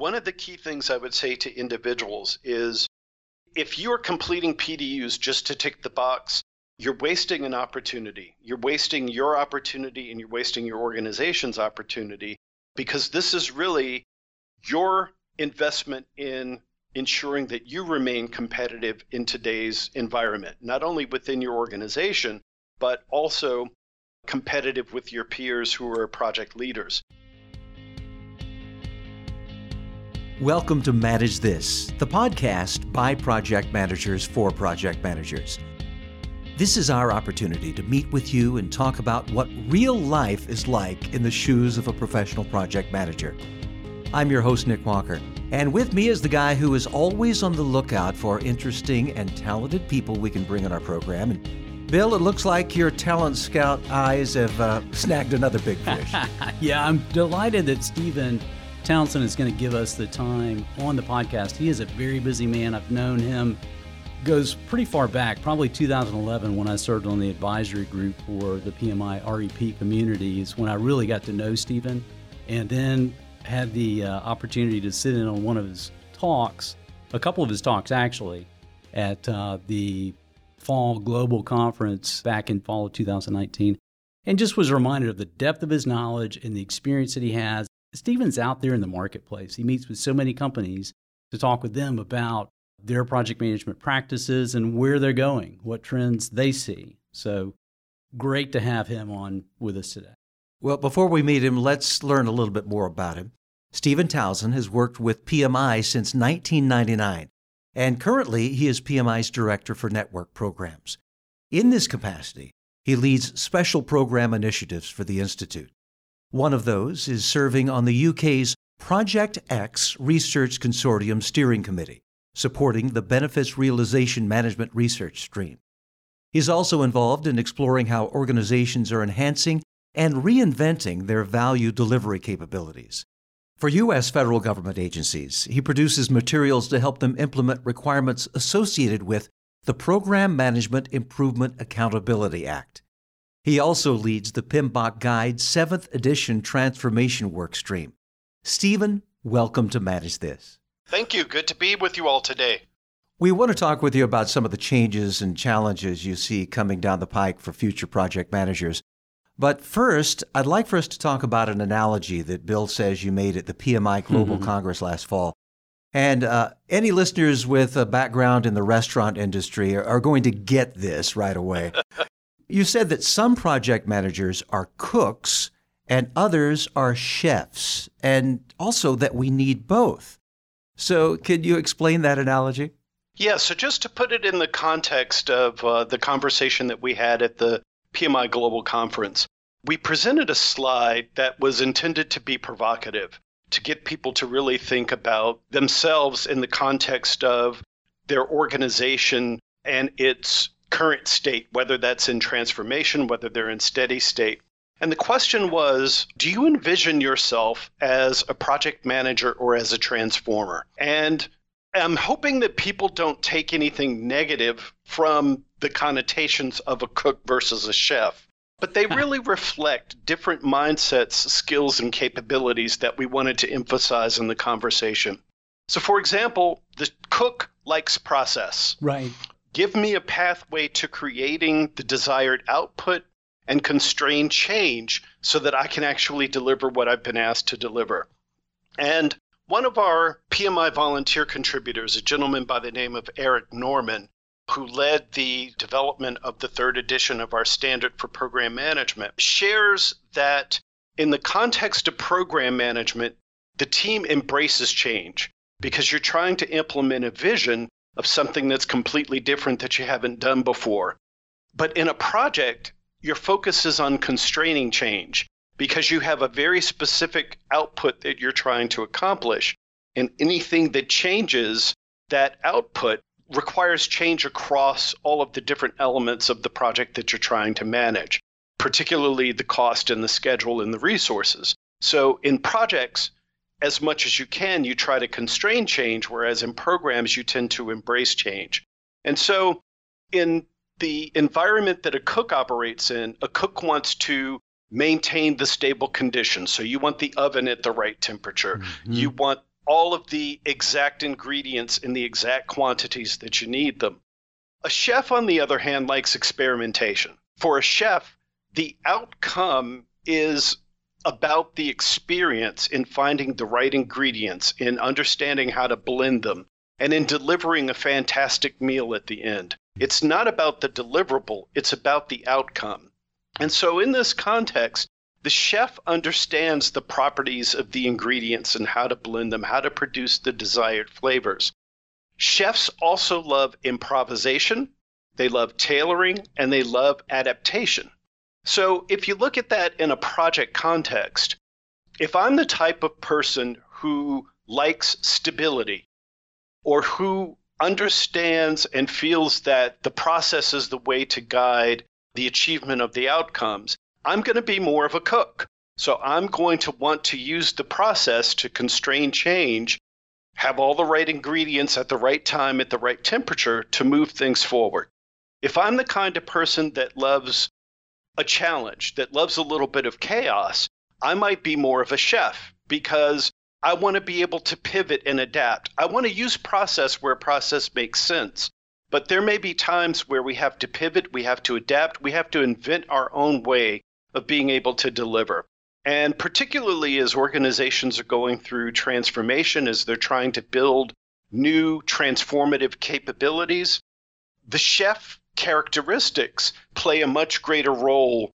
one of the key things I would say to individuals is if you are completing PDUs just to tick the box, you're wasting an opportunity. You're wasting your opportunity and you're wasting your organization's opportunity because this is really your investment in ensuring that you remain competitive in today's environment, not only within your organization, but also competitive with your peers who are project leaders. Welcome to Manage This, the podcast by project managers for project managers. This is our opportunity to meet with you and talk about what real life is like in the shoes of a professional project manager. I'm your host, Nick Walker, and with me is the guy who is always on the lookout for interesting and talented people we can bring on our program. And Bill, it looks like your talent scout eyes have uh, snagged another big fish. yeah, I'm delighted that Stephen Townsend is going to give us the time on the podcast. He is a very busy man. I've known him goes pretty far back, probably 2011 when I served on the advisory group for the PMI REP communities when I really got to know Stephen and then had the uh, opportunity to sit in on one of his talks, a couple of his talks actually, at uh, the fall global conference back in fall of 2019 and just was reminded of the depth of his knowledge and the experience that he has Stephen's out there in the marketplace. He meets with so many companies to talk with them about their project management practices and where they're going, what trends they see. So great to have him on with us today. Well, before we meet him, let's learn a little bit more about him. Stephen Townsend has worked with PMI since 1999, and currently he is PMI's Director for Network Programs. In this capacity, he leads special program initiatives for the Institute. One of those is serving on the UK's Project X Research Consortium Steering Committee, supporting the Benefits Realization Management research stream. He's also involved in exploring how organizations are enhancing and reinventing their value delivery capabilities. For U.S. federal government agencies, he produces materials to help them implement requirements associated with the Program Management Improvement Accountability Act. He also leads the PMBOK Guide 7th edition transformation workstream. Stephen, welcome to Manage This. Thank you. Good to be with you all today. We want to talk with you about some of the changes and challenges you see coming down the pike for future project managers. But first, I'd like for us to talk about an analogy that Bill says you made at the PMI Global mm-hmm. Congress last fall. And uh, any listeners with a background in the restaurant industry are, are going to get this right away. You said that some project managers are cooks and others are chefs, and also that we need both. So, can you explain that analogy? Yeah, so just to put it in the context of uh, the conversation that we had at the PMI Global Conference, we presented a slide that was intended to be provocative, to get people to really think about themselves in the context of their organization and its current state, whether that's in transformation, whether they're in steady state. And the question was Do you envision yourself as a project manager or as a transformer? And I'm hoping that people don't take anything negative from the connotations of a cook versus a chef, but they really reflect different mindsets, skills, and capabilities that we wanted to emphasize in the conversation. So, for example, the cook likes process. Right give me a pathway to creating the desired output and constrain change so that I can actually deliver what I've been asked to deliver. And one of our PMI volunteer contributors, a gentleman by the name of Eric Norman, who led the development of the third edition of our standard for program management, shares that in the context of program management, the team embraces change because you're trying to implement a vision of something that's completely different that you haven't done before. But in a project, your focus is on constraining change because you have a very specific output that you're trying to accomplish. And anything that changes that output requires change across all of the different elements of the project that you're trying to manage, particularly the cost and the schedule and the resources. So in projects, as much as you can, you try to constrain change, whereas in programs, you tend to embrace change. And so, in the environment that a cook operates in, a cook wants to maintain the stable conditions. So, you want the oven at the right temperature, mm-hmm. you want all of the exact ingredients in the exact quantities that you need them. A chef, on the other hand, likes experimentation. For a chef, the outcome is about the experience in finding the right ingredients, in understanding how to blend them, and in delivering a fantastic meal at the end. It's not about the deliverable, it's about the outcome. And so, in this context, the chef understands the properties of the ingredients and how to blend them, how to produce the desired flavors. Chefs also love improvisation, they love tailoring, and they love adaptation. So if you look at that in a project context, if I'm the type of person who likes stability or who understands and feels that the process is the way to guide the achievement of the outcomes, I'm going to be more of a cook. So I'm going to want to use the process to constrain change, have all the right ingredients at the right time at the right temperature to move things forward. If I'm the kind of person that loves a challenge, that loves a little bit of chaos, I might be more of a chef because I want to be able to pivot and adapt. I want to use process where process makes sense. But there may be times where we have to pivot, we have to adapt, we have to invent our own way of being able to deliver. And particularly as organizations are going through transformation, as they're trying to build new transformative capabilities, the chef characteristics play a much greater role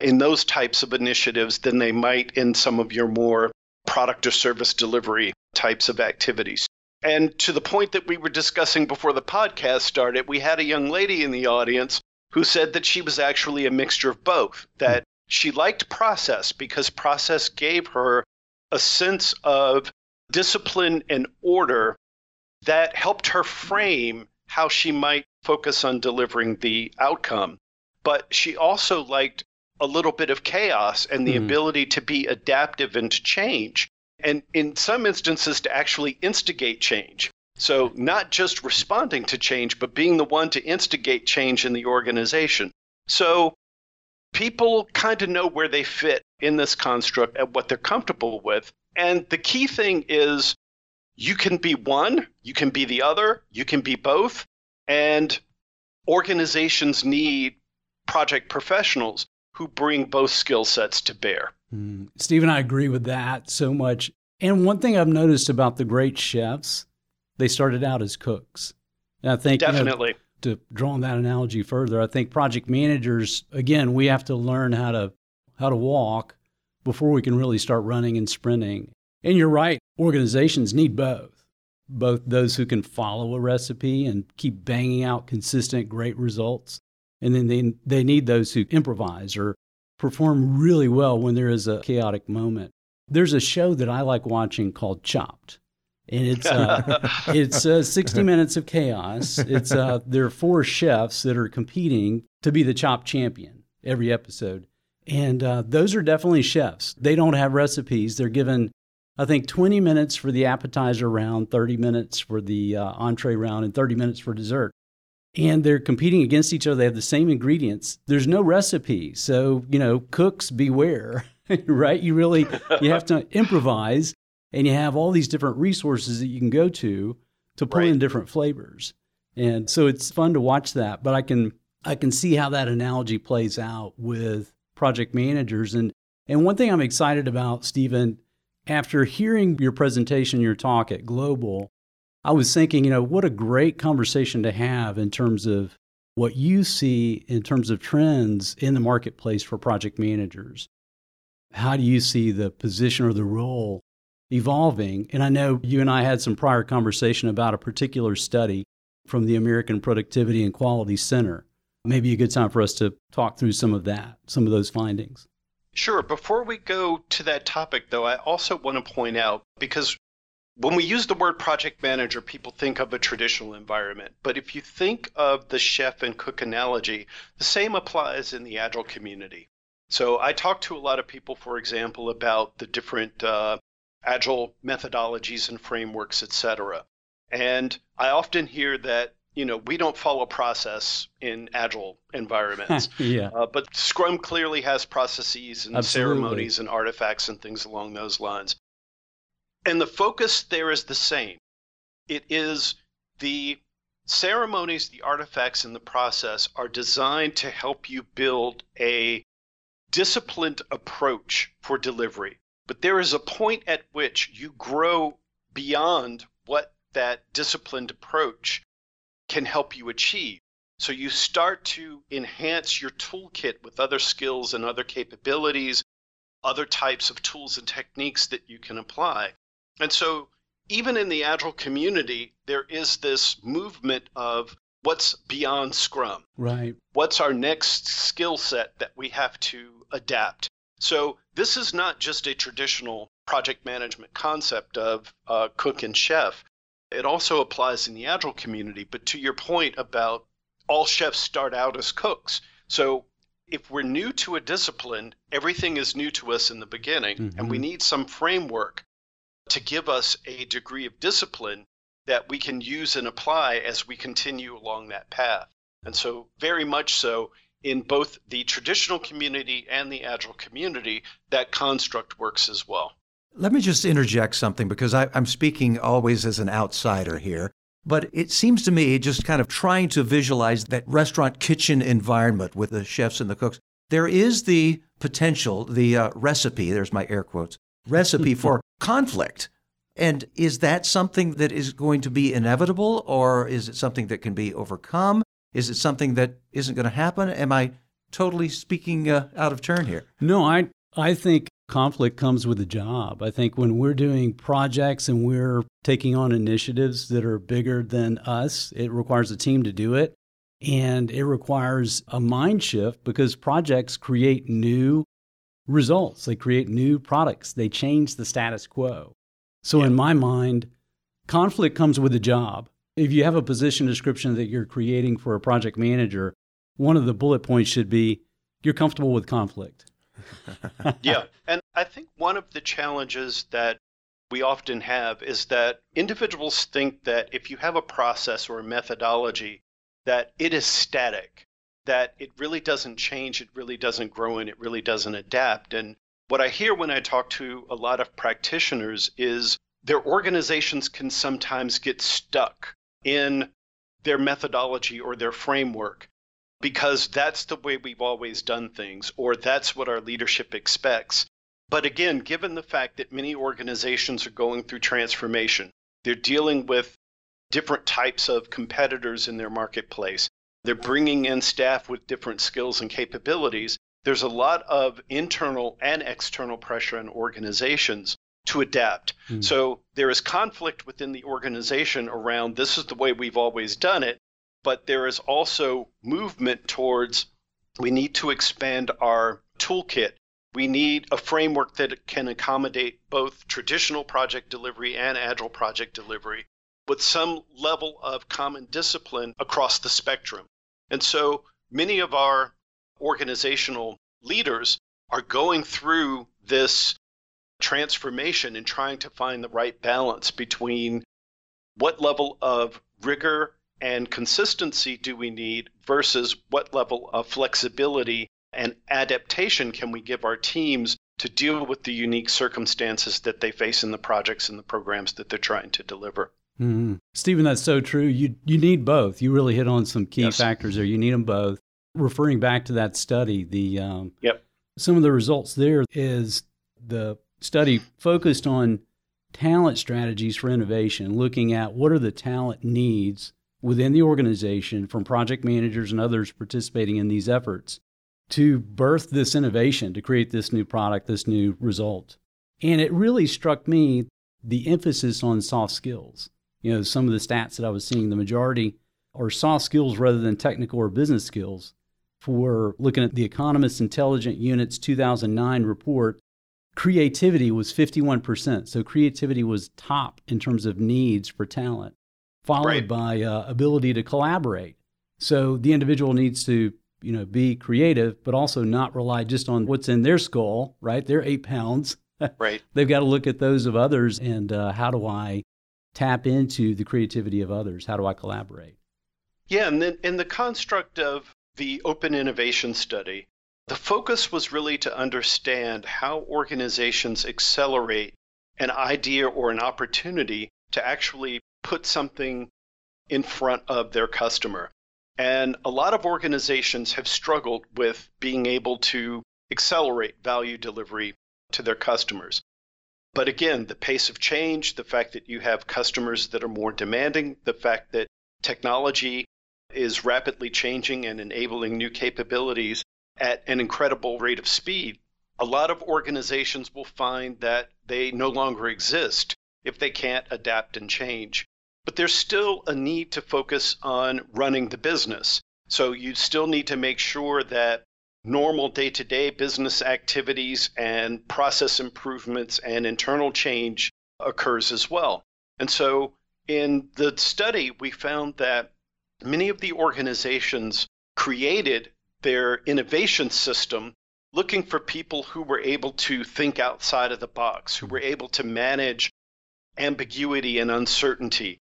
in those types of initiatives than they might in some of your more product or service delivery types of activities. And to the point that we were discussing before the podcast started, we had a young lady in the audience who said that she was actually a mixture of both, that she liked process because process gave her a sense of discipline and order that helped her frame how she might focus on delivering the outcome. But she also liked a little bit of chaos and the mm. ability to be adaptive and to change. And in some instances, to actually instigate change. So, not just responding to change, but being the one to instigate change in the organization. So, people kind of know where they fit in this construct and what they're comfortable with. And the key thing is you can be one, you can be the other, you can be both. And organizations need project professionals who bring both skill sets to bear. Mm. Steve and I agree with that so much. And one thing I've noticed about the great chefs, they started out as cooks. And I think definitely you know, to draw on that analogy further, I think project managers again we have to learn how to how to walk before we can really start running and sprinting. And you're right, organizations need both both those who can follow a recipe and keep banging out consistent great results. And then they, they need those who improvise or perform really well when there is a chaotic moment. There's a show that i like watching called chopped. And it's uh, it's uh, 60 minutes of chaos. It's uh, there are four chefs that are competing to be the chopped champion every episode. And uh, those are definitely chefs. They don't have recipes. They're given I think 20 minutes for the appetizer round, 30 minutes for the uh, entree round, and 30 minutes for dessert. And they're competing against each other. They have the same ingredients. There's no recipe. So, you know, cooks beware, right? You really you have to improvise and you have all these different resources that you can go to to pull right. in different flavors. And so it's fun to watch that, but I can I can see how that analogy plays out with project managers and and one thing I'm excited about, Stephen, after hearing your presentation, your talk at Global, I was thinking, you know, what a great conversation to have in terms of what you see in terms of trends in the marketplace for project managers. How do you see the position or the role evolving? And I know you and I had some prior conversation about a particular study from the American Productivity and Quality Center. Maybe a good time for us to talk through some of that, some of those findings. Sure. Before we go to that topic, though, I also want to point out because when we use the word project manager, people think of a traditional environment. But if you think of the chef and cook analogy, the same applies in the agile community. So I talk to a lot of people, for example, about the different uh, agile methodologies and frameworks, et cetera. And I often hear that you know, we don't follow process in agile environments. yeah. Uh, but Scrum clearly has processes and Absolutely. ceremonies and artifacts and things along those lines. And the focus there is the same. It is the ceremonies, the artifacts, and the process are designed to help you build a disciplined approach for delivery. But there is a point at which you grow beyond what that disciplined approach can help you achieve. So you start to enhance your toolkit with other skills and other capabilities, other types of tools and techniques that you can apply. And so even in the agile community, there is this movement of what's beyond Scrum. Right. What's our next skill set that we have to adapt? So this is not just a traditional project management concept of uh, cook and chef. It also applies in the agile community. But to your point about all chefs start out as cooks. So if we're new to a discipline, everything is new to us in the beginning, mm-hmm. and we mm-hmm. need some framework to give us a degree of discipline that we can use and apply as we continue along that path. And so, very much so, in both the traditional community and the agile community, that construct works as well. Let me just interject something because I, am speaking always as an outsider here. But it seems to me, just kind of trying to visualize that restaurant kitchen environment with the chefs and the cooks, there is the potential, the uh, recipe, there's my air quotes, recipe for conflict. And is that something that is going to be inevitable, or is it something that can be overcome? Is it something that isn't going to happen? Am I totally speaking uh, out of turn here? No, I I think conflict comes with a job. I think when we're doing projects and we're taking on initiatives that are bigger than us, it requires a team to do it. And it requires a mind shift because projects create new results, they create new products, they change the status quo. So, yeah. in my mind, conflict comes with a job. If you have a position description that you're creating for a project manager, one of the bullet points should be you're comfortable with conflict yeah. And I think one of the challenges that we often have is that individuals think that if you have a process or a methodology, that it is static, that it really doesn't change, it really doesn't grow, and it really doesn't adapt. And what I hear when I talk to a lot of practitioners is their organizations can sometimes get stuck in their methodology or their framework because that's the way we've always done things, or that's what our leadership expects. But again, given the fact that many organizations are going through transformation, they're dealing with different types of competitors in their marketplace, they're bringing in staff with different skills and capabilities. There's a lot of internal and external pressure on organizations to adapt. Mm. So there is conflict within the organization around this is the way we've always done it but there is also movement towards we need to expand our toolkit. We need a framework that can accommodate both traditional project delivery and agile project delivery with some level of common discipline across the spectrum. And so many of our organizational leaders are going through this transformation and trying to find the right balance between what level of rigor and consistency do we need versus what level of flexibility and adaptation can we give our teams to deal with the unique circumstances that they face in the projects and the programs that they're trying to deliver. Mm-hmm. Stephen, that's so true. You you need both. You really hit on some key yes. factors there. You need them both. Referring back to that study, the um, yep. some of the results there is the study focused on talent strategies for innovation, looking at what are the talent needs within the organization from project managers and others participating in these efforts to birth this innovation, to create this new product, this new result. And it really struck me the emphasis on soft skills. You know, some of the stats that I was seeing, the majority are soft skills rather than technical or business skills. For looking at the Economist Intelligence Unit's 2009 report, creativity was 51%. So creativity was top in terms of needs for talent followed right. by uh, ability to collaborate. So the individual needs to, you know, be creative, but also not rely just on what's in their skull, right? They're eight pounds. Right. They've got to look at those of others and uh, how do I tap into the creativity of others? How do I collaborate? Yeah, and then in the construct of the Open Innovation Study, the focus was really to understand how organizations accelerate an idea or an opportunity to actually put something in front of their customer. And a lot of organizations have struggled with being able to accelerate value delivery to their customers. But again, the pace of change, the fact that you have customers that are more demanding, the fact that technology is rapidly changing and enabling new capabilities at an incredible rate of speed, a lot of organizations will find that they no longer exist if they can't adapt and change. But there's still a need to focus on running the business. So you still need to make sure that normal day to day business activities and process improvements and internal change occurs as well. And so in the study, we found that many of the organizations created their innovation system looking for people who were able to think outside of the box, who were able to manage ambiguity and uncertainty,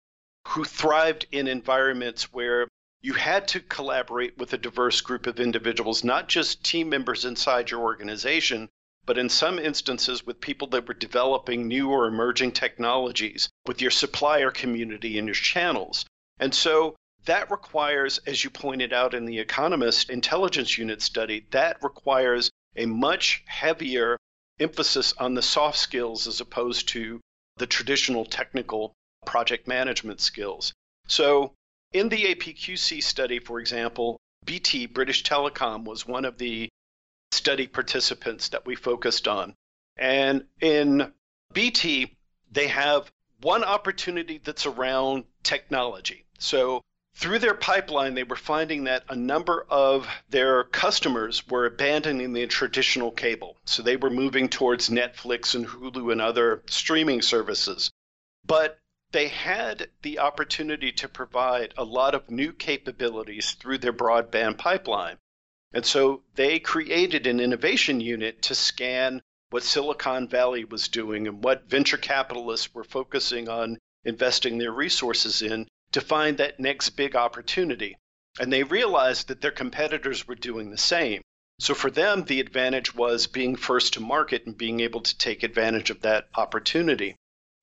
who thrived in environments where you had to collaborate with a diverse group of individuals, not just team members inside your organization, but in some instances with people that were developing new or emerging technologies, with your supplier community and your channels. And so that requires, as you pointed out in the Economist Intelligence Unit study, that requires a much heavier emphasis on the soft skills as opposed to the traditional technical project management skills. So in the APQC study, for example, BT, British Telecom, was one of the study participants that we focused on. And in BT, they have one opportunity that's around technology. So through their pipeline, they were finding that a number of their customers were abandoning the traditional cable. So they were moving towards Netflix and Hulu and other streaming services. But they had the opportunity to provide a lot of new capabilities through their broadband pipeline. And so they created an innovation unit to scan what Silicon Valley was doing and what venture capitalists were focusing on investing their resources in to find that next big opportunity. And they realized that their competitors were doing the same. So for them, the advantage was being first to market and being able to take advantage of that opportunity.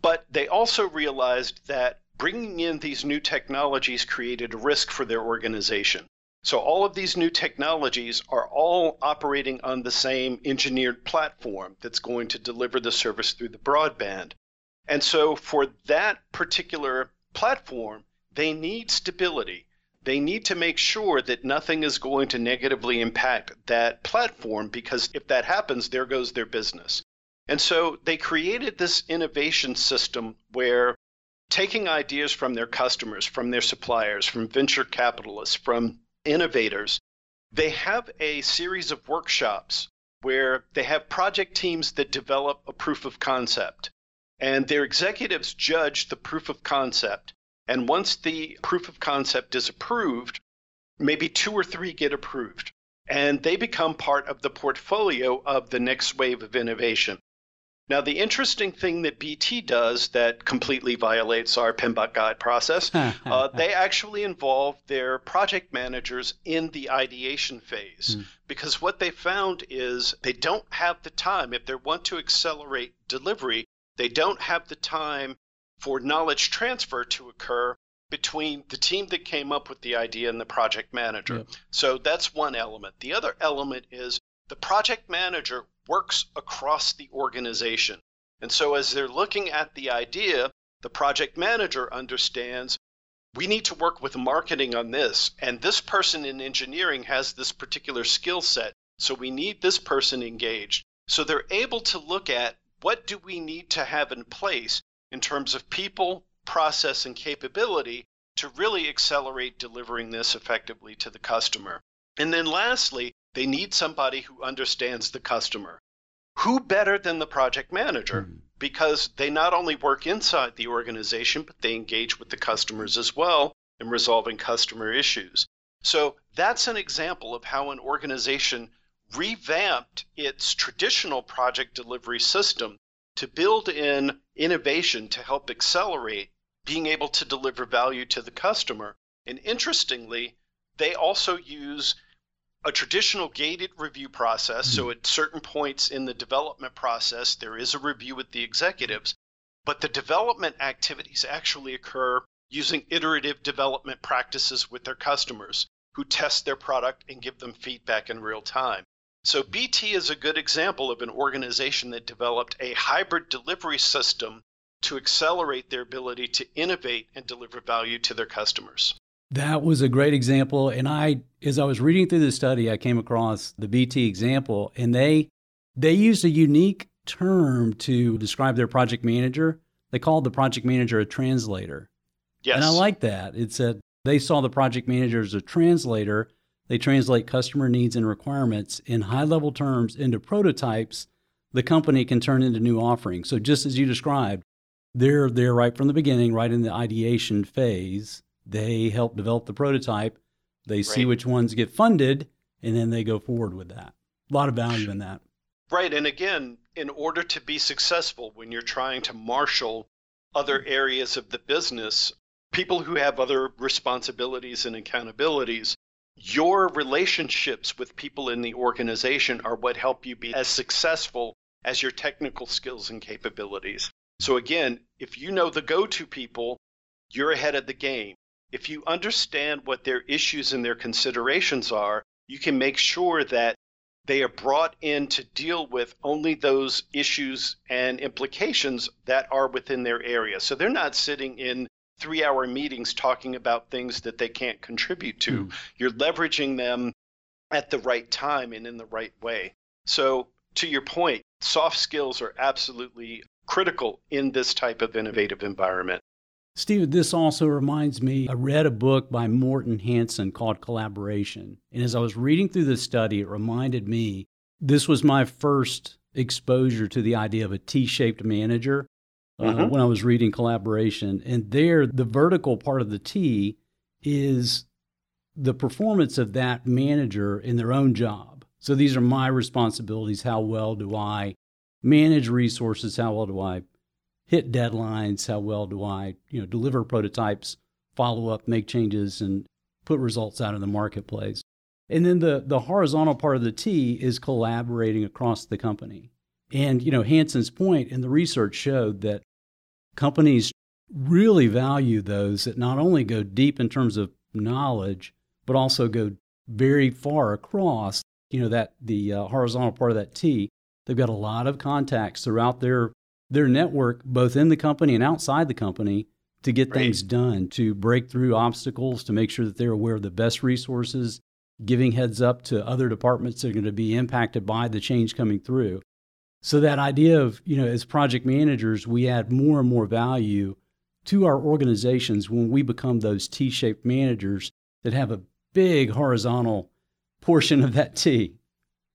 But they also realized that bringing in these new technologies created a risk for their organization. So all of these new technologies are all operating on the same engineered platform that's going to deliver the service through the broadband. And so for that particular platform, they need stability. They need to make sure that nothing is going to negatively impact that platform because if that happens, there goes their business. And so they created this innovation system where taking ideas from their customers, from their suppliers, from venture capitalists, from innovators, they have a series of workshops where they have project teams that develop a proof of concept. And their executives judge the proof of concept. And once the proof of concept is approved, maybe two or three get approved. And they become part of the portfolio of the next wave of innovation. Now, the interesting thing that BT does that completely violates our PMBOK guide process, uh, they actually involve their project managers in the ideation phase. Mm. Because what they found is they don't have the time, if they want to accelerate delivery, they don't have the time for knowledge transfer to occur between the team that came up with the idea and the project manager. Yep. So that's one element. The other element is the project manager works across the organization. And so, as they're looking at the idea, the project manager understands we need to work with marketing on this, and this person in engineering has this particular skill set, so we need this person engaged. So they're able to look at what do we need to have in place in terms of people, process, and capability to really accelerate delivering this effectively to the customer. And then lastly, they need somebody who understands the customer. Who better than the project manager? Mm-hmm. Because they not only work inside the organization, but they engage with the customers as well in resolving customer issues. So that's an example of how an organization revamped its traditional project delivery system to build in innovation to help accelerate being able to deliver value to the customer. And interestingly, they also use a traditional gated review process. So, hmm. at certain points in the development process, there is a review with the executives. but the development activities actually occur using iterative development practices with their customers who test their product and give them feedback in real time. So, BT is a good example of an organization that developed a hybrid delivery system to accelerate their ability to innovate and deliver value to their customers. That was a great example. And I, as I was reading through the study, I came across the BT example, and they they used a unique term to describe their project manager. They called the project manager a translator. Yes. And I like that. It said they saw the project manager as a translator. They translate customer needs and requirements in high level terms into prototypes the company can turn into new offerings. So just as you described, they're there right from the beginning, right in the ideation phase. They help develop the prototype. They right. see which ones get funded, and then they go forward with that. A lot of value in that. Right. And again, in order to be successful when you're trying to marshal other areas of the business, people who have other responsibilities and accountabilities, your relationships with people in the organization are what help you be as successful as your technical skills and capabilities. So, again, if you know the go to people, you're ahead of the game. If you understand what their issues and their considerations are, you can make sure that they are brought in to deal with only those issues and implications that are within their area. So they're not sitting in three hour meetings talking about things that they can't contribute to. Mm. You're leveraging them at the right time and in the right way. So, to your point, soft skills are absolutely critical in this type of innovative environment. Steve, this also reminds me. I read a book by Morten Hansen called Collaboration. And as I was reading through the study, it reminded me this was my first exposure to the idea of a T shaped manager uh, mm-hmm. when I was reading Collaboration. And there, the vertical part of the T is the performance of that manager in their own job. So these are my responsibilities. How well do I manage resources? How well do I hit deadlines? How well do I, you know, deliver prototypes, follow up, make changes, and put results out in the marketplace? And then the the horizontal part of the T is collaborating across the company. And you know, Hansen's point in the research showed that companies really value those that not only go deep in terms of knowledge, but also go very far across. You know that the uh, horizontal part of that T They've got a lot of contacts throughout their their network, both in the company and outside the company, to get right. things done, to break through obstacles, to make sure that they're aware of the best resources, giving heads up to other departments that are going to be impacted by the change coming through. So that idea of, you know, as project managers, we add more and more value to our organizations when we become those T-shaped managers that have a big horizontal portion of that T.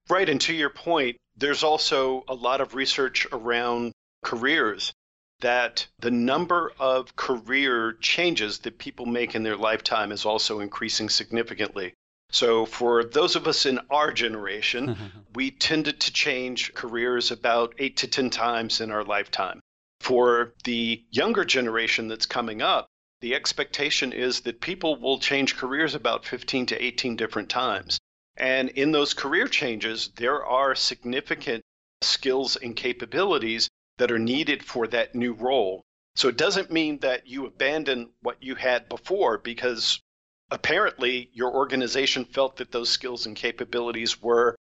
Right, and to your point, there's also a lot of research around careers that the number of career changes that people make in their lifetime is also increasing significantly. So, for those of us in our generation, we tended to change careers about eight to 10 times in our lifetime. For the younger generation that's coming up, the expectation is that people will change careers about 15 to 18 different times. And in those career changes, there are significant skills and capabilities that are needed for that new role. So it doesn't mean that you abandon what you had before because apparently your organization felt that those skills and capabilities were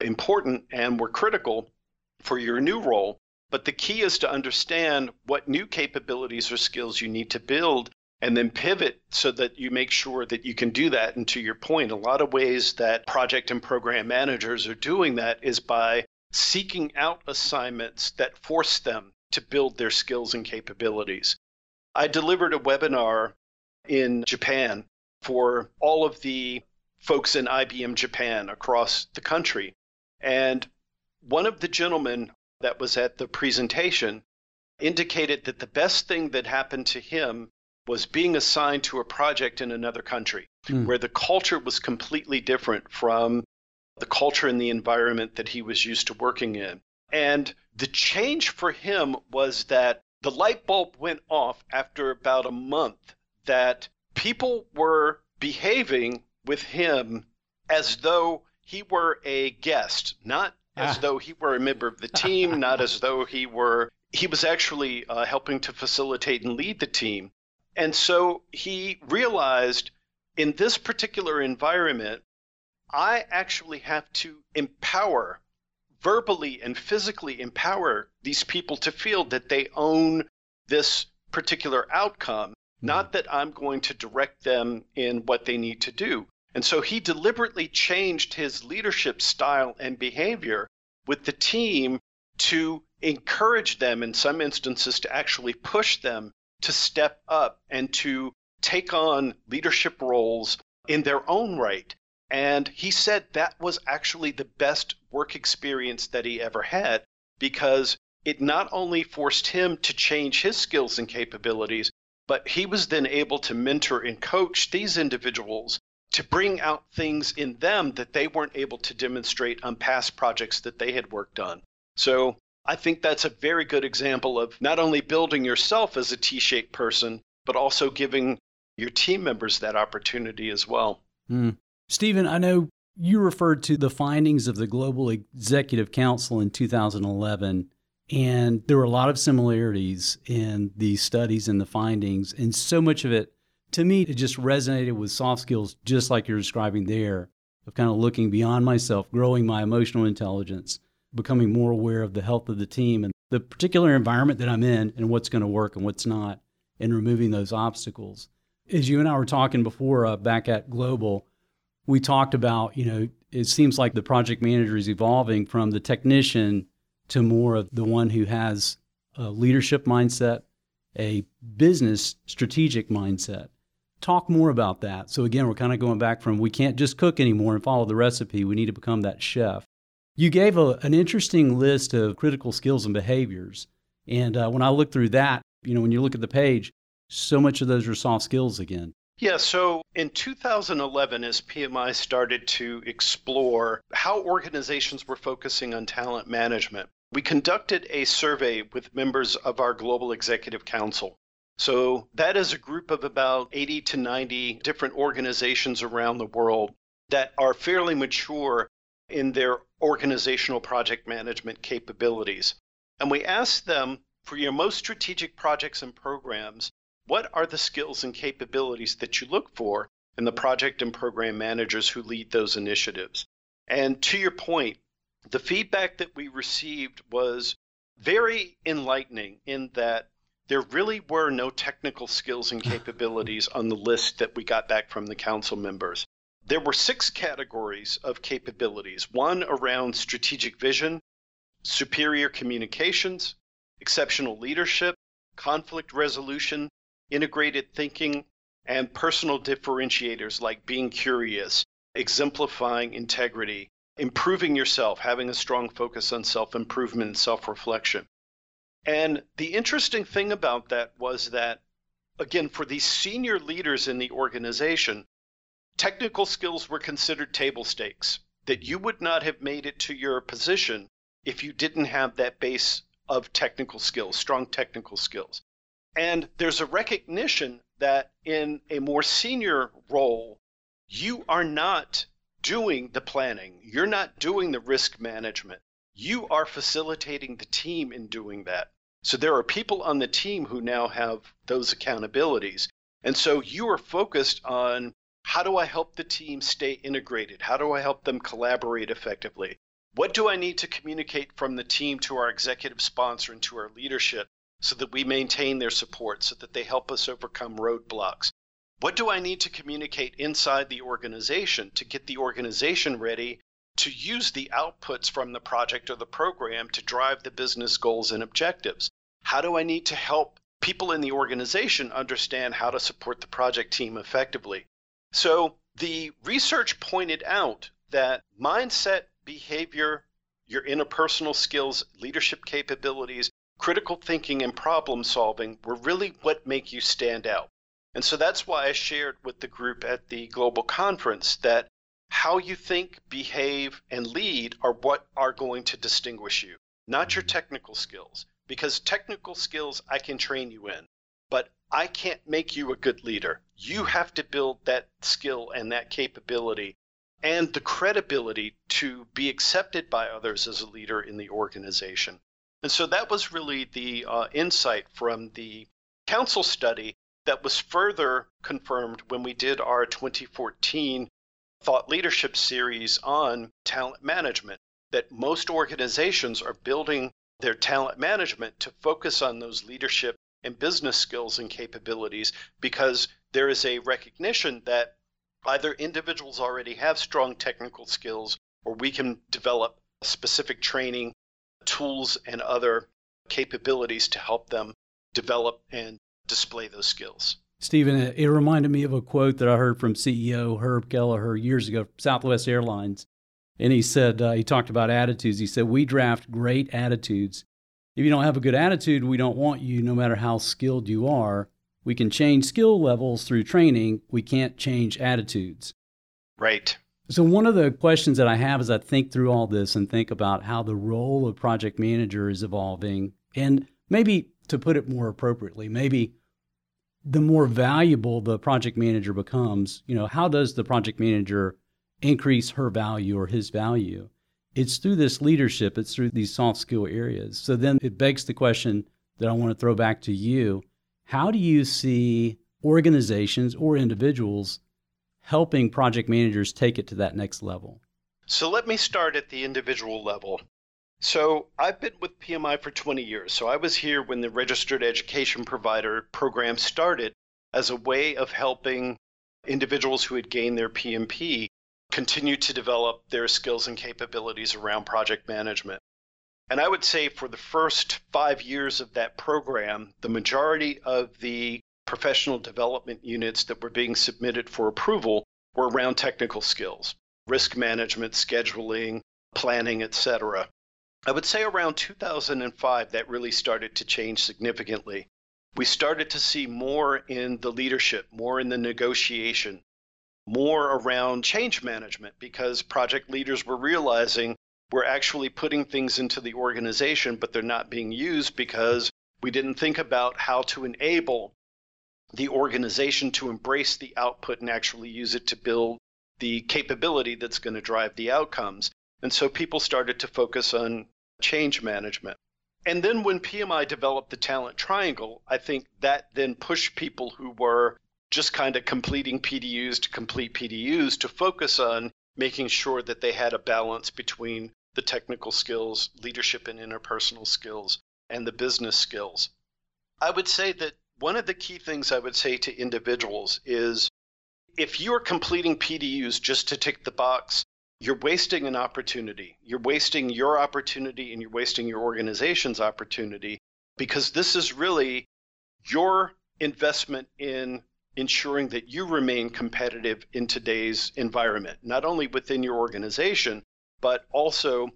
important and were critical for your new role. But the key is to understand what new capabilities or skills you need to build and then pivot so that you make sure that you can do that. And to your point, a lot of ways that project and program managers are doing that is by seeking out assignments that force them to build their skills and capabilities. I delivered a webinar in Japan for all of the folks in IBM Japan across the country. And one of the gentlemen that was at the presentation indicated that the best thing that happened to him was being assigned to a project in another country mm. where the culture was completely different from the culture and the environment that he was used to working in. And the change for him was that the light bulb went off after about a month that people were behaving with him as though he were a guest, not as ah. though he were a member of the team, not as though he were he was actually uh, helping to facilitate and lead the team. And so he realized in this particular environment, I actually have to empower, verbally and physically empower these people to feel that they own this particular outcome, not mm-hmm. that I'm going to direct them in what they need to do. And so he deliberately changed his leadership style and behavior with the team to encourage them in some instances to actually push them to step up and to take on leadership roles in their own right. And he said that was actually the best work experience that he ever had because it not only forced him to change his skills and capabilities, but he was then able to mentor and coach these individuals to bring out things in them that they weren't able to demonstrate on past projects that they had worked on. So I think that's a very good example of not only building yourself as a T shaped person, but also giving your team members that opportunity as well. Mm. Stephen, I know you referred to the findings of the Global Executive Council in 2011, and there were a lot of similarities in the studies and the findings, and so much of it to me, it just resonated with soft skills, just like you're describing there, of kind of looking beyond myself, growing my emotional intelligence, becoming more aware of the health of the team and the particular environment that I'm in and what's going to work and what's not, and removing those obstacles. As you and I were talking before uh, back at Global, we talked about, you know, it seems like the project manager is evolving from the technician to more of the one who has a leadership mindset, a business strategic mindset talk more about that. So again, we're kind of going back from we can't just cook anymore and follow the recipe. We need to become that chef. You gave a, an interesting list of critical skills and behaviors. And uh, when I look through that, you know, when you look at the page, so much of those are soft skills again. Yeah, so in 2011, as PMI started to explore how organizations were focusing on talent management, we conducted a survey with members of our Global Executive Council. So that is a group of about 80 to 90 different organizations around the world that are fairly mature in their organizational project management capabilities. And we asked them for your most strategic projects and programs, what are the skills and capabilities that you look for in the project and program managers who lead those initiatives? And to your point, the feedback that we received was very enlightening in that there really were no technical skills and capabilities on the list that we got back from the council members. There were six categories of capabilities one around strategic vision, superior communications, exceptional leadership, conflict resolution, integrated thinking, and personal differentiators like being curious, exemplifying integrity, improving yourself, having a strong focus on self improvement and self reflection. And the interesting thing about that was that, again, for these senior leaders in the organization, technical skills were considered table stakes, that you would not have made it to your position if you didn't have that base of technical skills, strong technical skills. And there's a recognition that in a more senior role, you are not doing the planning, you're not doing the risk management you are facilitating the team in doing that. So there are people on the team who now have those accountabilities. And so you are focused on how do I help the team stay integrated? How do I help them collaborate effectively? What do I need to communicate from the team to our executive sponsor and to our leadership so that we maintain their support, so that they help us overcome roadblocks? What do I need to communicate inside the organization to get the organization ready to use the outputs from the project or the program to drive the business goals and objectives? How do I need to help people in the organization understand how to support the project team effectively? So the research pointed out that mindset, behavior, your interpersonal skills, leadership capabilities, critical thinking, and problem solving were really what make you stand out. And so that's why I shared with the group at the global conference that how you think, behave, and lead are what are going to distinguish you, not your technical skills. Because technical skills I can train you in, but I can't make you a good leader. You have to build that skill and that capability and the credibility to be accepted by others as a leader in the organization. And so that was really the uh, insight from the council study that was further confirmed when we did our 2014 thought leadership series on talent management. That most organizations are building their talent management to focus on those leadership and business skills and capabilities because there is a recognition that either individuals already have strong technical skills or we can develop specific training, tools, and other capabilities to help them develop and display those skills. Stephen, it reminded me of a quote that I heard from CEO Herb Kelleher years ago, Southwest Airlines. And he said, uh, he talked about attitudes. He said, We draft great attitudes. If you don't have a good attitude, we don't want you, no matter how skilled you are. We can change skill levels through training. We can't change attitudes. Right. So, one of the questions that I have as I think through all this and think about how the role of project manager is evolving, and maybe to put it more appropriately, maybe the more valuable the project manager becomes, you know, how does the project manager increase her value or his value? It's through this leadership, it's through these soft skill areas. So then it begs the question that I want to throw back to you. How do you see organizations or individuals helping project managers take it to that next level? So let me start at the individual level. So I've been with PMI for 20 years. So I was here when the registered education provider program started as a way of helping individuals who had gained their PMP continue to develop their skills and capabilities around project management. And I would say for the first five years of that program, the majority of the professional development units that were being submitted for approval were around technical skills, risk management, scheduling, planning, etc. I would say around 2005, that really started to change significantly. We started to see more in the leadership, more in the negotiation, more around change management because project leaders were realizing we're actually putting things into the organization, but they're not being used because we didn't think about how to enable the organization to embrace the output and actually use it to build the capability that's going to drive the outcomes. And so people started to focus on change management. And then when PMI developed the talent triangle, I think that then pushed people who were just kind of completing PDUs to complete PDUs to focus on making sure that they had a balance between the technical skills, leadership and interpersonal skills, and the business skills. I would say that one of the key things I would say to individuals is if you're completing PDUs just to tick the box, you're wasting an opportunity. You're wasting your opportunity and you're wasting your organization's opportunity because this is really your investment in ensuring that you remain competitive in today's environment, not only within your organization, but also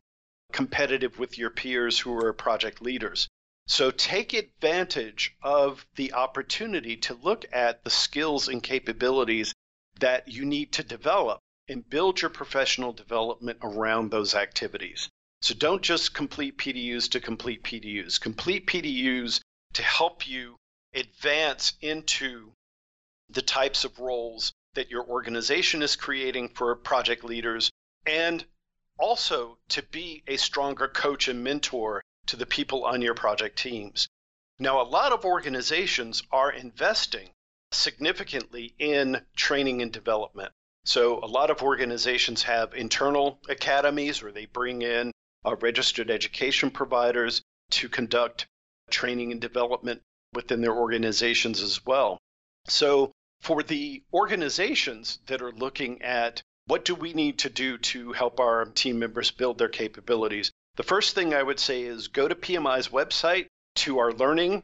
competitive with your peers who are project leaders. So take advantage of the opportunity to look at the skills and capabilities that you need to develop and build your professional development around those activities. So don't just complete PDUs to complete PDUs. Complete PDUs to help you advance into the types of roles that your organization is creating for project leaders and also to be a stronger coach and mentor to the people on your project teams. Now, a lot of organizations are investing significantly in training and development. So a lot of organizations have internal academies or they bring in uh, registered education providers to conduct training and development within their organizations as well. So for the organizations that are looking at what do we need to do to help our team members build their capabilities, the first thing I would say is go to PMI's website to our learning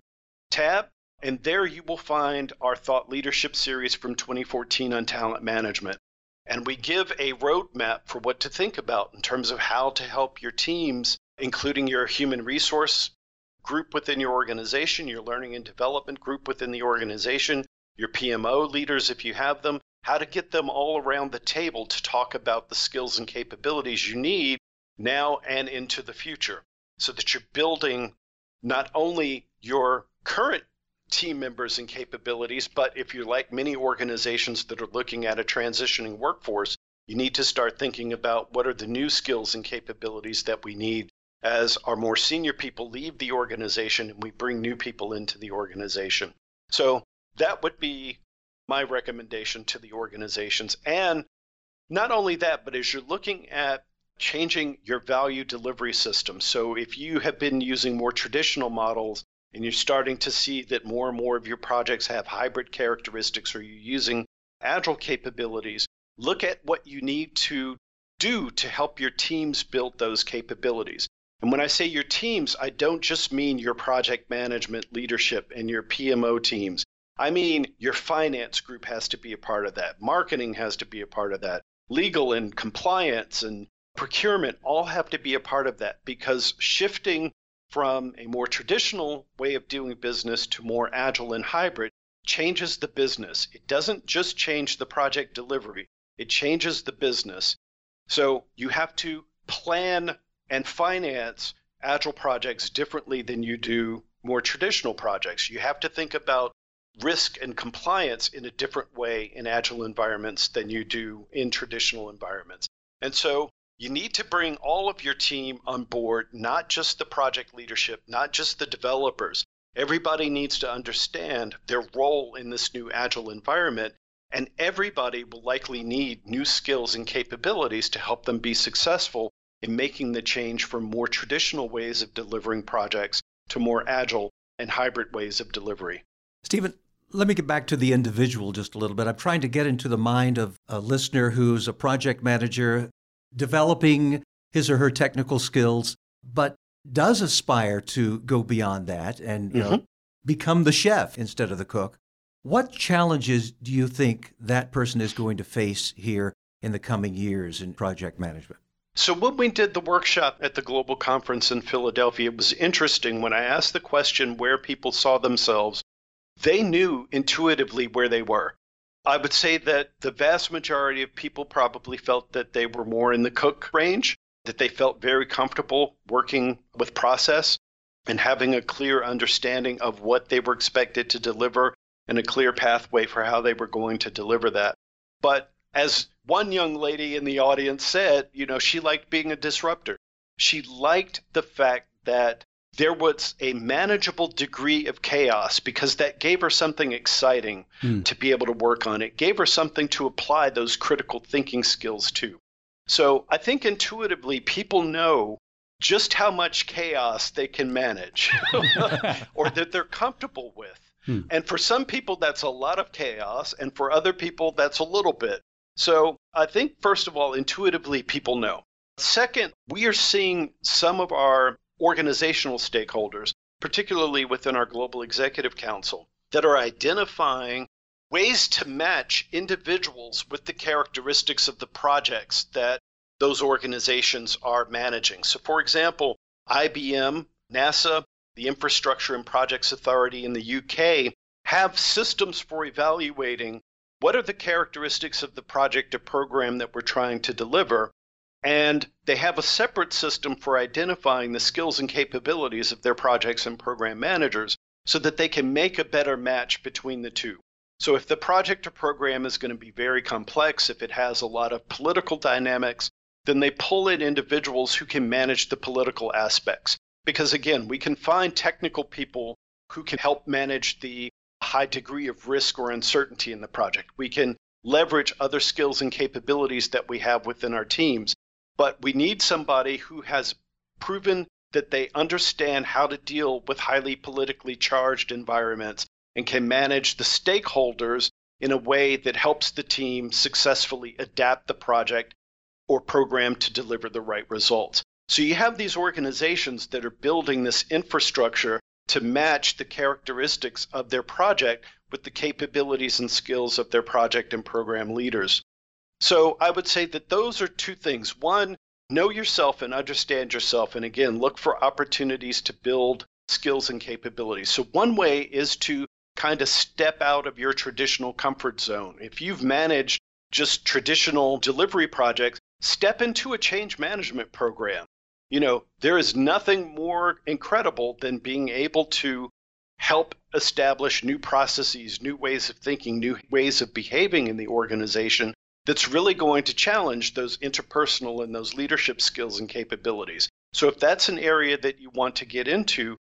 tab, and there you will find our thought leadership series from 2014 on talent management. And we give a roadmap for what to think about in terms of how to help your teams, including your human resource group within your organization, your learning and development group within the organization, your PMO leaders, if you have them, how to get them all around the table to talk about the skills and capabilities you need now and into the future so that you're building not only your current team members and capabilities. But if you're like many organizations that are looking at a transitioning workforce, you need to start thinking about what are the new skills and capabilities that we need as our more senior people leave the organization and we bring new people into the organization. So that would be my recommendation to the organizations. And not only that, but as you're looking at changing your value delivery system. So if you have been using more traditional models and you're starting to see that more and more of your projects have hybrid characteristics or you're using agile capabilities, look at what you need to do to help your teams build those capabilities. And when I say your teams, I don't just mean your project management leadership and your PMO teams. I mean, your finance group has to be a part of that. Marketing has to be a part of that. Legal and compliance and procurement all have to be a part of that because shifting from a more traditional way of doing business to more agile and hybrid changes the business. It doesn't just change the project delivery, it changes the business. So you have to plan and finance agile projects differently than you do more traditional projects. You have to think about risk and compliance in a different way in agile environments than you do in traditional environments. And so you need to bring all of your team on board, not just the project leadership, not just the developers. Everybody needs to understand their role in this new agile environment, and everybody will likely need new skills and capabilities to help them be successful in making the change from more traditional ways of delivering projects to more agile and hybrid ways of delivery. Stephen, let me get back to the individual just a little bit. I'm trying to get into the mind of a listener who's a project manager developing his or her technical skills, but does aspire to go beyond that and mm-hmm. know, become the chef instead of the cook. What challenges do you think that person is going to face here in the coming years in project management? So, when we did the workshop at the Global Conference in Philadelphia, it was interesting when I asked the question where people saw themselves, they knew intuitively where they were. I would say that the vast majority of people probably felt that they were more in the cook range, that they felt very comfortable working with process and having a clear understanding of what they were expected to deliver and a clear pathway for how they were going to deliver that. But as one young lady in the audience said, you know, she liked being a disruptor. She liked the fact that there was a manageable degree of chaos because that gave her something exciting mm. to be able to work on. It gave her something to apply those critical thinking skills to. So I think intuitively people know just how much chaos they can manage or that they're comfortable with. Hmm. And for some people, that's a lot of chaos. And for other people, that's a little bit. So I think, first of all, intuitively, people know. Second, we are seeing some of our organizational stakeholders, particularly within our Global Executive Council, that are identifying ways to match individuals with the characteristics of the projects that those organizations are managing. So, for example, IBM, NASA, the Infrastructure and Projects Authority in the UK have systems for evaluating what are the characteristics of the project or program that we're trying to deliver and they have a separate system for identifying the skills and capabilities of their projects and program managers so that they can make a better match between the two. So, if the project or program is going to be very complex, if it has a lot of political dynamics, then they pull in individuals who can manage the political aspects. Because again, we can find technical people who can help manage the high degree of risk or uncertainty in the project. We can leverage other skills and capabilities that we have within our teams but we need somebody who has proven that they understand how to deal with highly politically charged environments and can manage the stakeholders in a way that helps the team successfully adapt the project or program to deliver the right results. So you have these organizations that are building this infrastructure to match the characteristics of their project with the capabilities and skills of their project and program leaders. So I would say that those are two things. One, know yourself and understand yourself. And again, look for opportunities to build skills and capabilities. So one way is to kind of step out of your traditional comfort zone. If you've managed just traditional delivery projects, step into a change management program. You know, there is nothing more incredible than being able to help establish new processes, new ways of thinking, new ways of behaving in the organization that's really going to challenge those interpersonal and those leadership skills and capabilities. So if that's an area that you want to get into,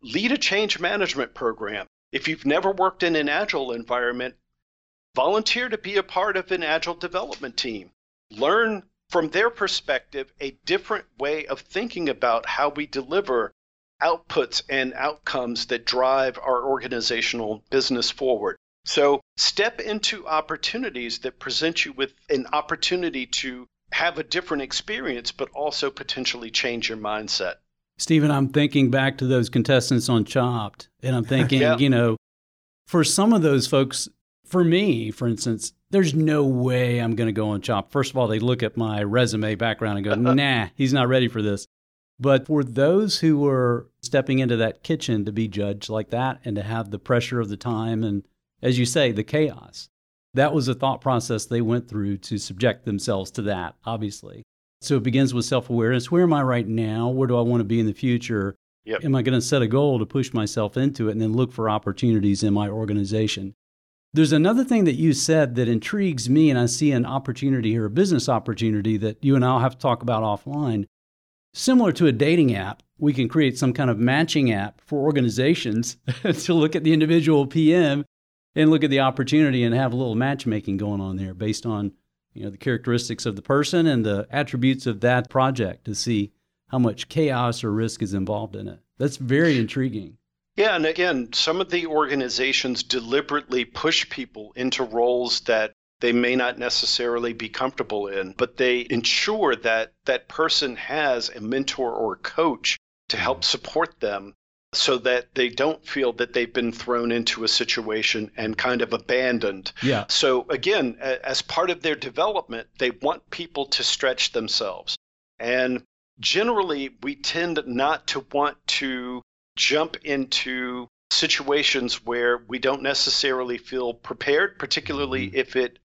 lead a change management program. If you've never worked in an agile environment, volunteer to be a part of an agile development team. Learn from their perspective a different way of thinking about how we deliver outputs and outcomes that drive our organizational business forward. So step into opportunities that present you with an opportunity to have a different experience, but also potentially change your mindset. Stephen, I'm thinking back to those contestants on Chopped, and I'm thinking, yeah. you know, for some of those folks, for me, for instance, there's no way I'm going to go on Chopped. First of all, they look at my resume background and go, nah, he's not ready for this. But for those who were stepping into that kitchen to be judged like that and to have the pressure of the time and, as you say, the chaos, that was a thought process they went through to subject themselves to that, obviously. So it begins with self awareness. Where am I right now? Where do I want to be in the future? Yep. Am I going to set a goal to push myself into it and then look for opportunities in my organization? There's another thing that you said that intrigues me, and I see an opportunity here, a business opportunity that you and I'll have to talk about offline. Similar to a dating app, we can create some kind of matching app for organizations to look at the individual PM and look at the opportunity and have a little matchmaking going on there based on you know the characteristics of the person and the attributes of that project to see how much chaos or risk is involved in it. That's very intriguing. Yeah, and again, some of the organizations deliberately push people into roles that they may not necessarily be comfortable in, but they ensure that that person has a mentor or coach to help support them so that they don't feel that they've been thrown into a situation and kind of abandoned. Yeah. So again, as part of their development, they want people to stretch themselves. And generally, we tend not to want to jump into situations where we don't necessarily feel prepared, particularly mm-hmm. if it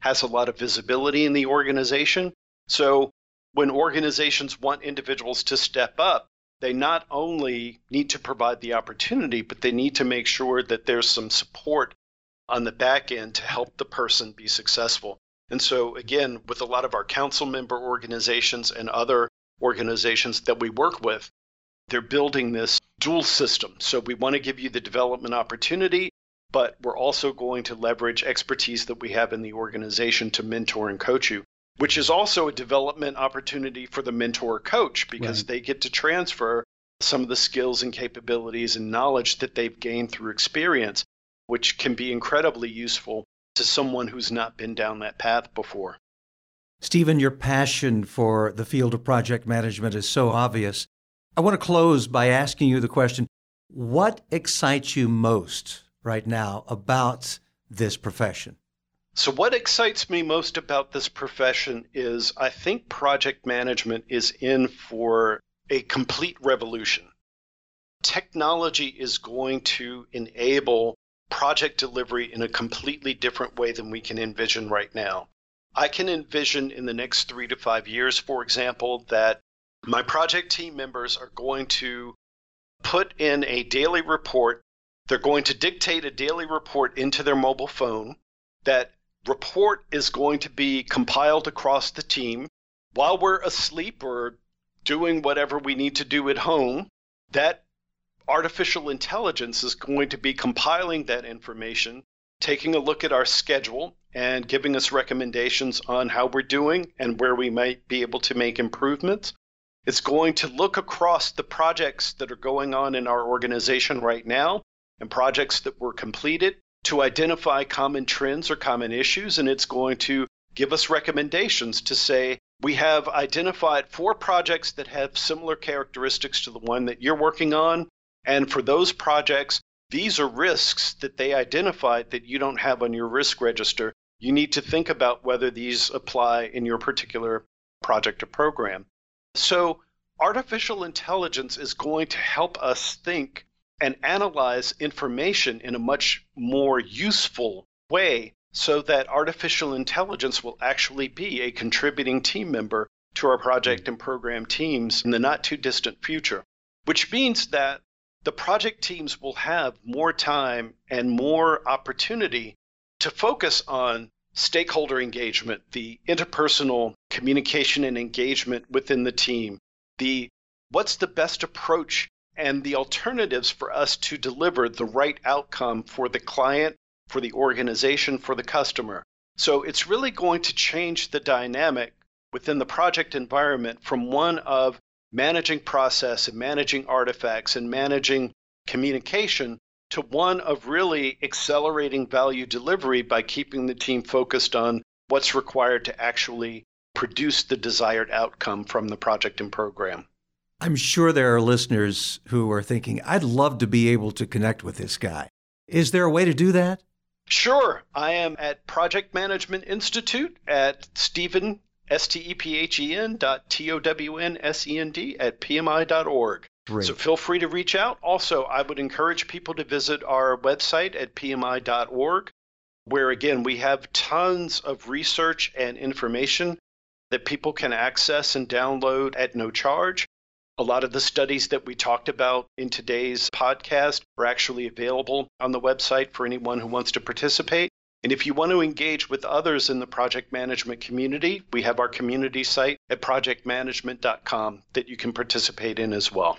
has a lot of visibility in the organization. So when organizations want individuals to step up, they not only need to provide the opportunity, but they need to make sure that there's some support on the back end to help the person be successful. And so, again, with a lot of our council member organizations and other organizations that we work with, they're building this dual system. So we want to give you the development opportunity, but we're also going to leverage expertise that we have in the organization to mentor and coach you, which is also a development opportunity for the mentor coach because right. they get to transfer some of the skills and capabilities and knowledge that they've gained through experience, which can be incredibly useful to someone who's not been down that path before. Stephen, your passion for the field of project management is so obvious. I want to close by asking you the question what excites you most right now about this profession? So, what excites me most about this profession is I think project management is in for a complete revolution. Technology is going to enable project delivery in a completely different way than we can envision right now. I can envision in the next three to five years, for example, that my project team members are going to put in a daily report. They're going to dictate a daily report into their mobile phone. That report is going to be compiled across the team while we're asleep or doing whatever we need to do at home. That artificial intelligence is going to be compiling that information, taking a look at our schedule, and giving us recommendations on how we're doing and where we might be able to make improvements. It's going to look across the projects that are going on in our organization right now and projects that were completed to identify common trends or common issues. And it's going to give us recommendations to say, we have identified four projects that have similar characteristics to the one that you're working on. And for those projects, these are risks that they identified that you don't have on your risk register. You need to think about whether these apply in your particular project or program. So, artificial intelligence is going to help us think and analyze information in a much more useful way so that artificial intelligence will actually be a contributing team member to our project and program teams in the not too distant future, which means that the project teams will have more time and more opportunity to focus on stakeholder engagement, the interpersonal communication and engagement within the team, the what's the best approach and the alternatives for us to deliver the right outcome for the client, for the organization, for the customer. So it's really going to change the dynamic within the project environment from one of managing process and managing artifacts and managing communication to one of really accelerating value delivery by keeping the team focused on what's required to actually produce the desired outcome from the project and program. I'm sure there are listeners who are thinking, I'd love to be able to connect with this guy. Is there a way to do that? Sure. I am at Project Management Institute at Stephen, S T E P H E N dot T O W N S E N D at PMI.org. Great. So feel free to reach out. Also, I would encourage people to visit our website at PMI.org, where again, we have tons of research and information that people can access and download at no charge. A lot of the studies that we talked about in today's podcast are actually available on the website for anyone who wants to participate. And if you want to engage with others in the project management community, we have our community site at projectmanagement.com that you can participate in as well.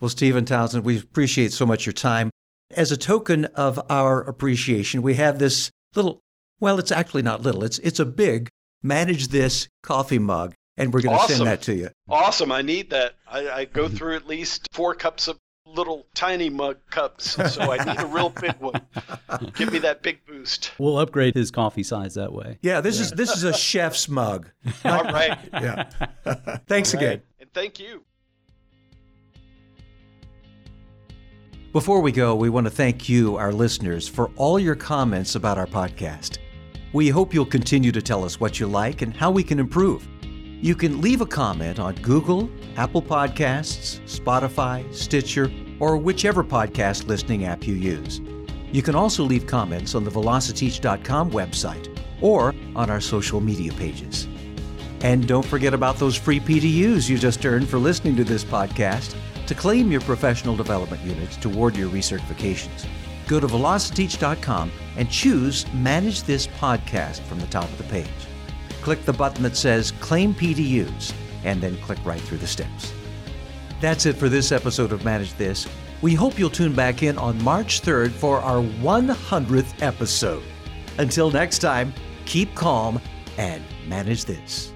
Well, Stephen Townsend, we appreciate so much your time. As a token of our appreciation, we have this little, well, it's actually not little, it's, it's a big Manage This coffee mug and we're going to awesome. send that to you. Awesome. I need that. I, I go through at least four cups of little tiny mug cups, so I need a real big one. Give me that big boost. We'll upgrade his coffee size that way. Yeah, this yeah. is this is a chef's mug. All right. Yeah. Thanks right. again. And thank you. Before we go, we want to thank you, our listeners, for all your comments about our podcast. We hope you'll continue to tell us what you like and how we can improve. You can leave a comment on Google, Apple Podcasts, Spotify, Stitcher, or whichever podcast listening app you use. You can also leave comments on the Velociteach.com website or on our social media pages. And don't forget about those free PDUs you just earned for listening to this podcast to claim your professional development units toward your recertifications. Go to Velociteach.com and choose Manage This Podcast from the top of the page click the button that says Claim PDUs, and then click right through the steps. That's it for this episode of Manage This. We hope you'll tune back in on March 3rd for our 100th episode. Until next time, keep calm and manage this.